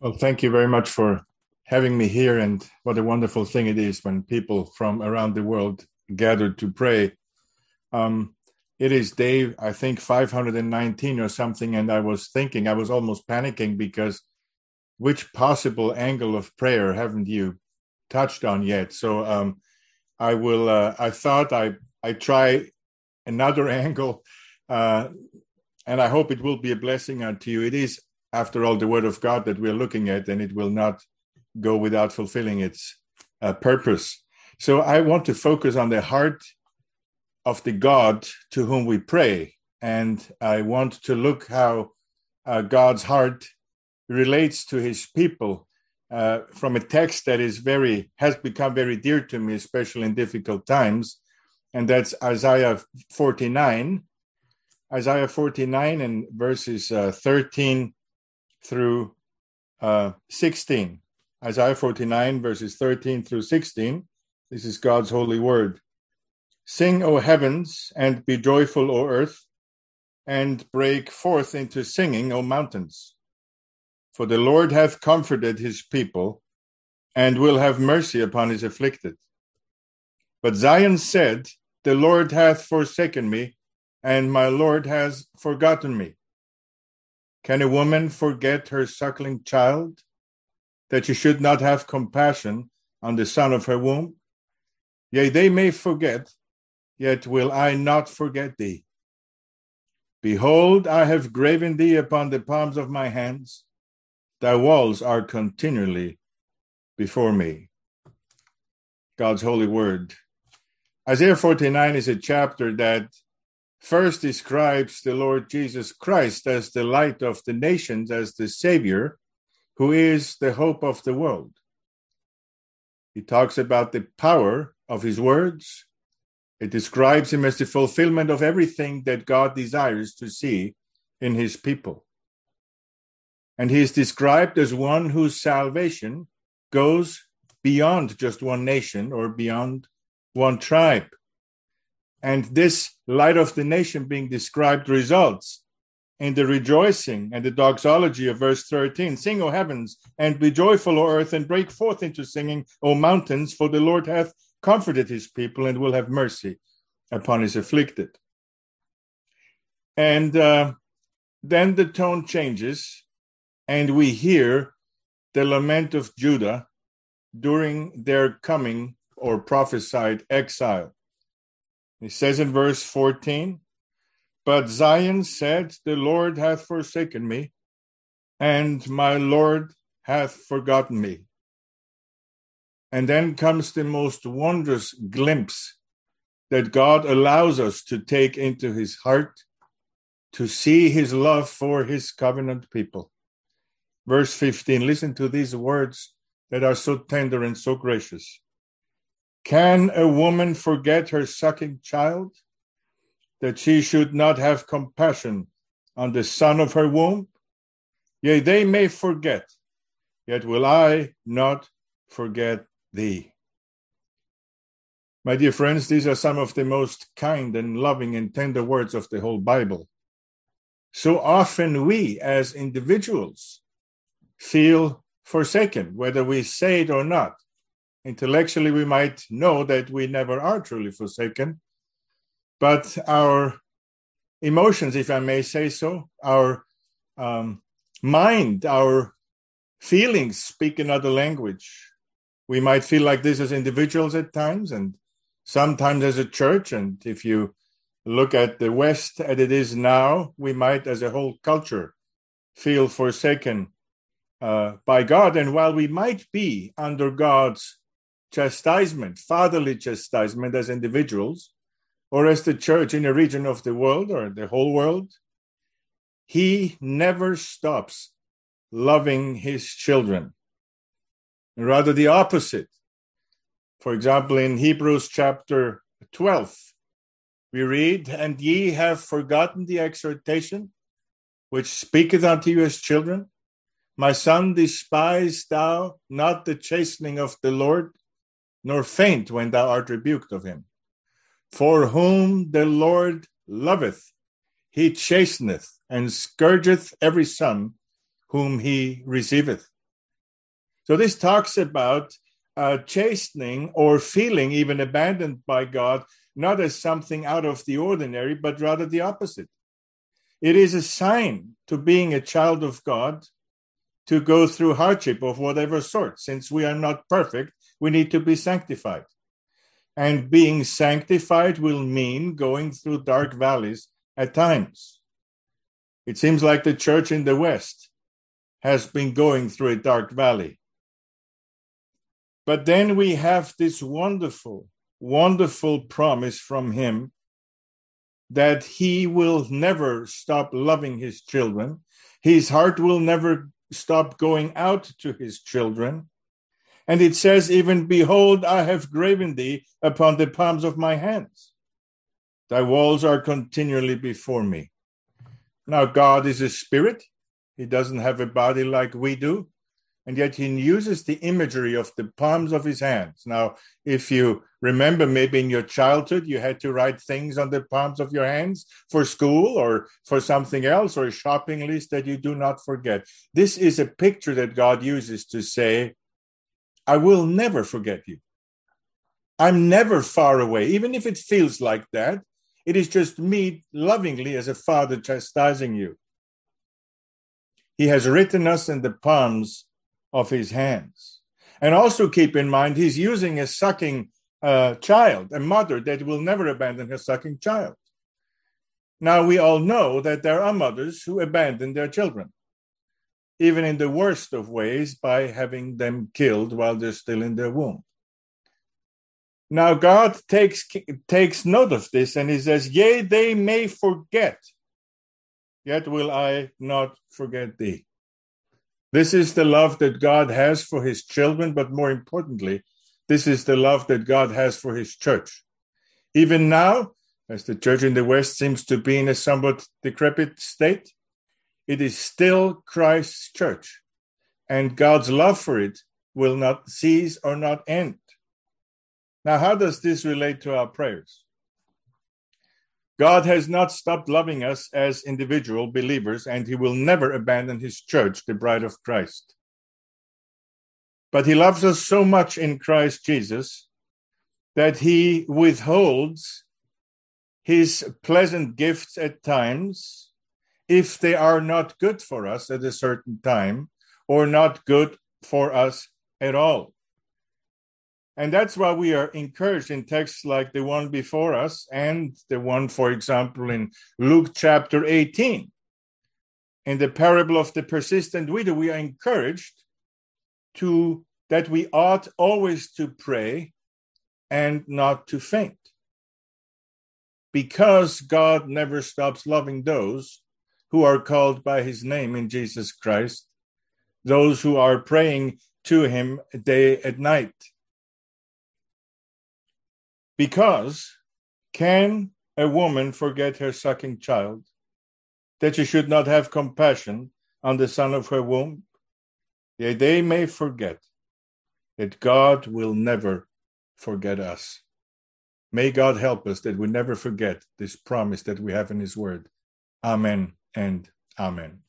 Well, thank you very much for having me here. And what a wonderful thing it is when people from around the world gather to pray. Um, it is day, I think, 519 or something. And I was thinking, I was almost panicking because which possible angle of prayer haven't you touched on yet? So um, I will, uh, I thought I, I try another angle. Uh, and I hope it will be a blessing unto you. It is after all, the word of God that we're looking at, and it will not go without fulfilling its uh, purpose. So I want to focus on the heart of the God to whom we pray. And I want to look how uh, God's heart relates to his people uh, from a text that is very, has become very dear to me, especially in difficult times. And that's Isaiah 49. Isaiah 49 and verses uh, 13 through uh, 16. Isaiah 49, verses 13 through 16. This is God's holy word. Sing, O heavens, and be joyful, O earth, and break forth into singing, O mountains. For the Lord hath comforted his people, and will have mercy upon his afflicted. But Zion said, The Lord hath forsaken me, and my Lord has forgotten me. Can a woman forget her suckling child, that she should not have compassion on the son of her womb? Yea, they may forget, yet will I not forget thee. Behold, I have graven thee upon the palms of my hands. Thy walls are continually before me. God's holy word. Isaiah 49 is a chapter that first describes the Lord Jesus Christ as the light of the nations, as the Savior, who is the hope of the world. He talks about the power of his words. It describes him as the fulfillment of everything that God desires to see in his people. And he is described as one whose salvation goes beyond just one nation or beyond one tribe. And this light of the nation being described results in the rejoicing and the doxology of verse 13 Sing, O heavens, and be joyful, O earth, and break forth into singing, O mountains, for the Lord hath comforted his people and will have mercy upon his afflicted. And uh, then the tone changes, and we hear the lament of Judah during their coming or prophesied exile. He says in verse 14, But Zion said, The Lord hath forsaken me, and my Lord hath forgotten me. And then comes the most wondrous glimpse that God allows us to take into his heart to see his love for his covenant people. Verse 15, listen to these words that are so tender and so gracious. Can a woman forget her sucking child, that she should not have compassion on the son of her womb? Yea, they may forget, yet will I not forget thee. My dear friends, these are some of the most kind and loving and tender words of the whole Bible. So often we as individuals feel forsaken, whether we say it or not intellectually we might know that we never are truly forsaken but our emotions if i may say so our um, mind our feelings speak another language. We might feel like this as individuals at times and sometimes as a church and if you look at the west as it is now we might as a whole culture feel forsaken uh, by god. And while we might be under god's chastisement, fatherly chastisement as individuals, or as the church in a region of the world or the whole world, he never stops loving his children. Rather, the opposite. For example, in Hebrews chapter 12, we read, And ye have forgotten the exhortation which speaketh unto you as children. My son, despise thou not the chastening of the Lord, nor faint when thou art rebuked of him. For whom the Lord loveth, he chasteneth and scourgeth every son whom he receiveth. So this talks about uh, chastening or feeling even abandoned by God, not as something out of the ordinary, but rather the opposite. It is a sign to being a child of God to go through hardship of whatever sort. Since we are not perfect, we need to be sanctified. And being sanctified will mean going through dark valleys at times. It seems like the church in the West has been going through a dark valley. But then we have this wonderful, wonderful promise from him that he will never stop loving his children. His heart will never stop going out to his children. And it says, even, Behold, I have graven thee upon the palms of my hands. Thy walls are continually before me. Now, God is a spirit. He doesn't have a body like we do and yet he uses the imagery of the palms of his hands. Now, if you remember, maybe in your childhood, you had to write things on the palms of your hands for school or for something else or a shopping list that you do not forget. This is a picture that God uses to say, I will never forget you. I'm never far away, even if it feels like that. It is just me lovingly as a father chastising you. He has written us in the palms of his hands. And also keep in mind, he's using a sucking uh, child, a mother that will never abandon her sucking child. Now, we all know that there are mothers who abandon their children, even in the worst of ways, by having them killed while they're still in their womb. Now, God takes, takes note of this and he says, Yea, they may forget, yet will I not forget thee. This is the love that God has for his children, but more importantly, this is the love that God has for his church. Even now, as the church in the West seems to be in a somewhat decrepit state, it is still Christ's church, and God's love for it will not cease or not end. Now, how does this relate to our prayers? God has not stopped loving us as individual believers, and he will never abandon his church, the bride of Christ. But he loves us so much in Christ Jesus that he withholds his pleasant gifts at times if they are not good for us at a certain time or not good for us at all. And that's why we are encouraged in texts like the one before us and the one, for example, in Luke chapter 18. In the parable of the persistent widow, we are encouraged to that we ought always to pray and not to faint. Because God never stops loving those who are called by his name in Jesus Christ, those who are praying to him day and night. Because can a woman forget her sucking child, that she should not have compassion on the son of her womb? Yea, they may forget that God will never forget us. May God help us that we never forget this promise that we have in His Word. Amen and Amen.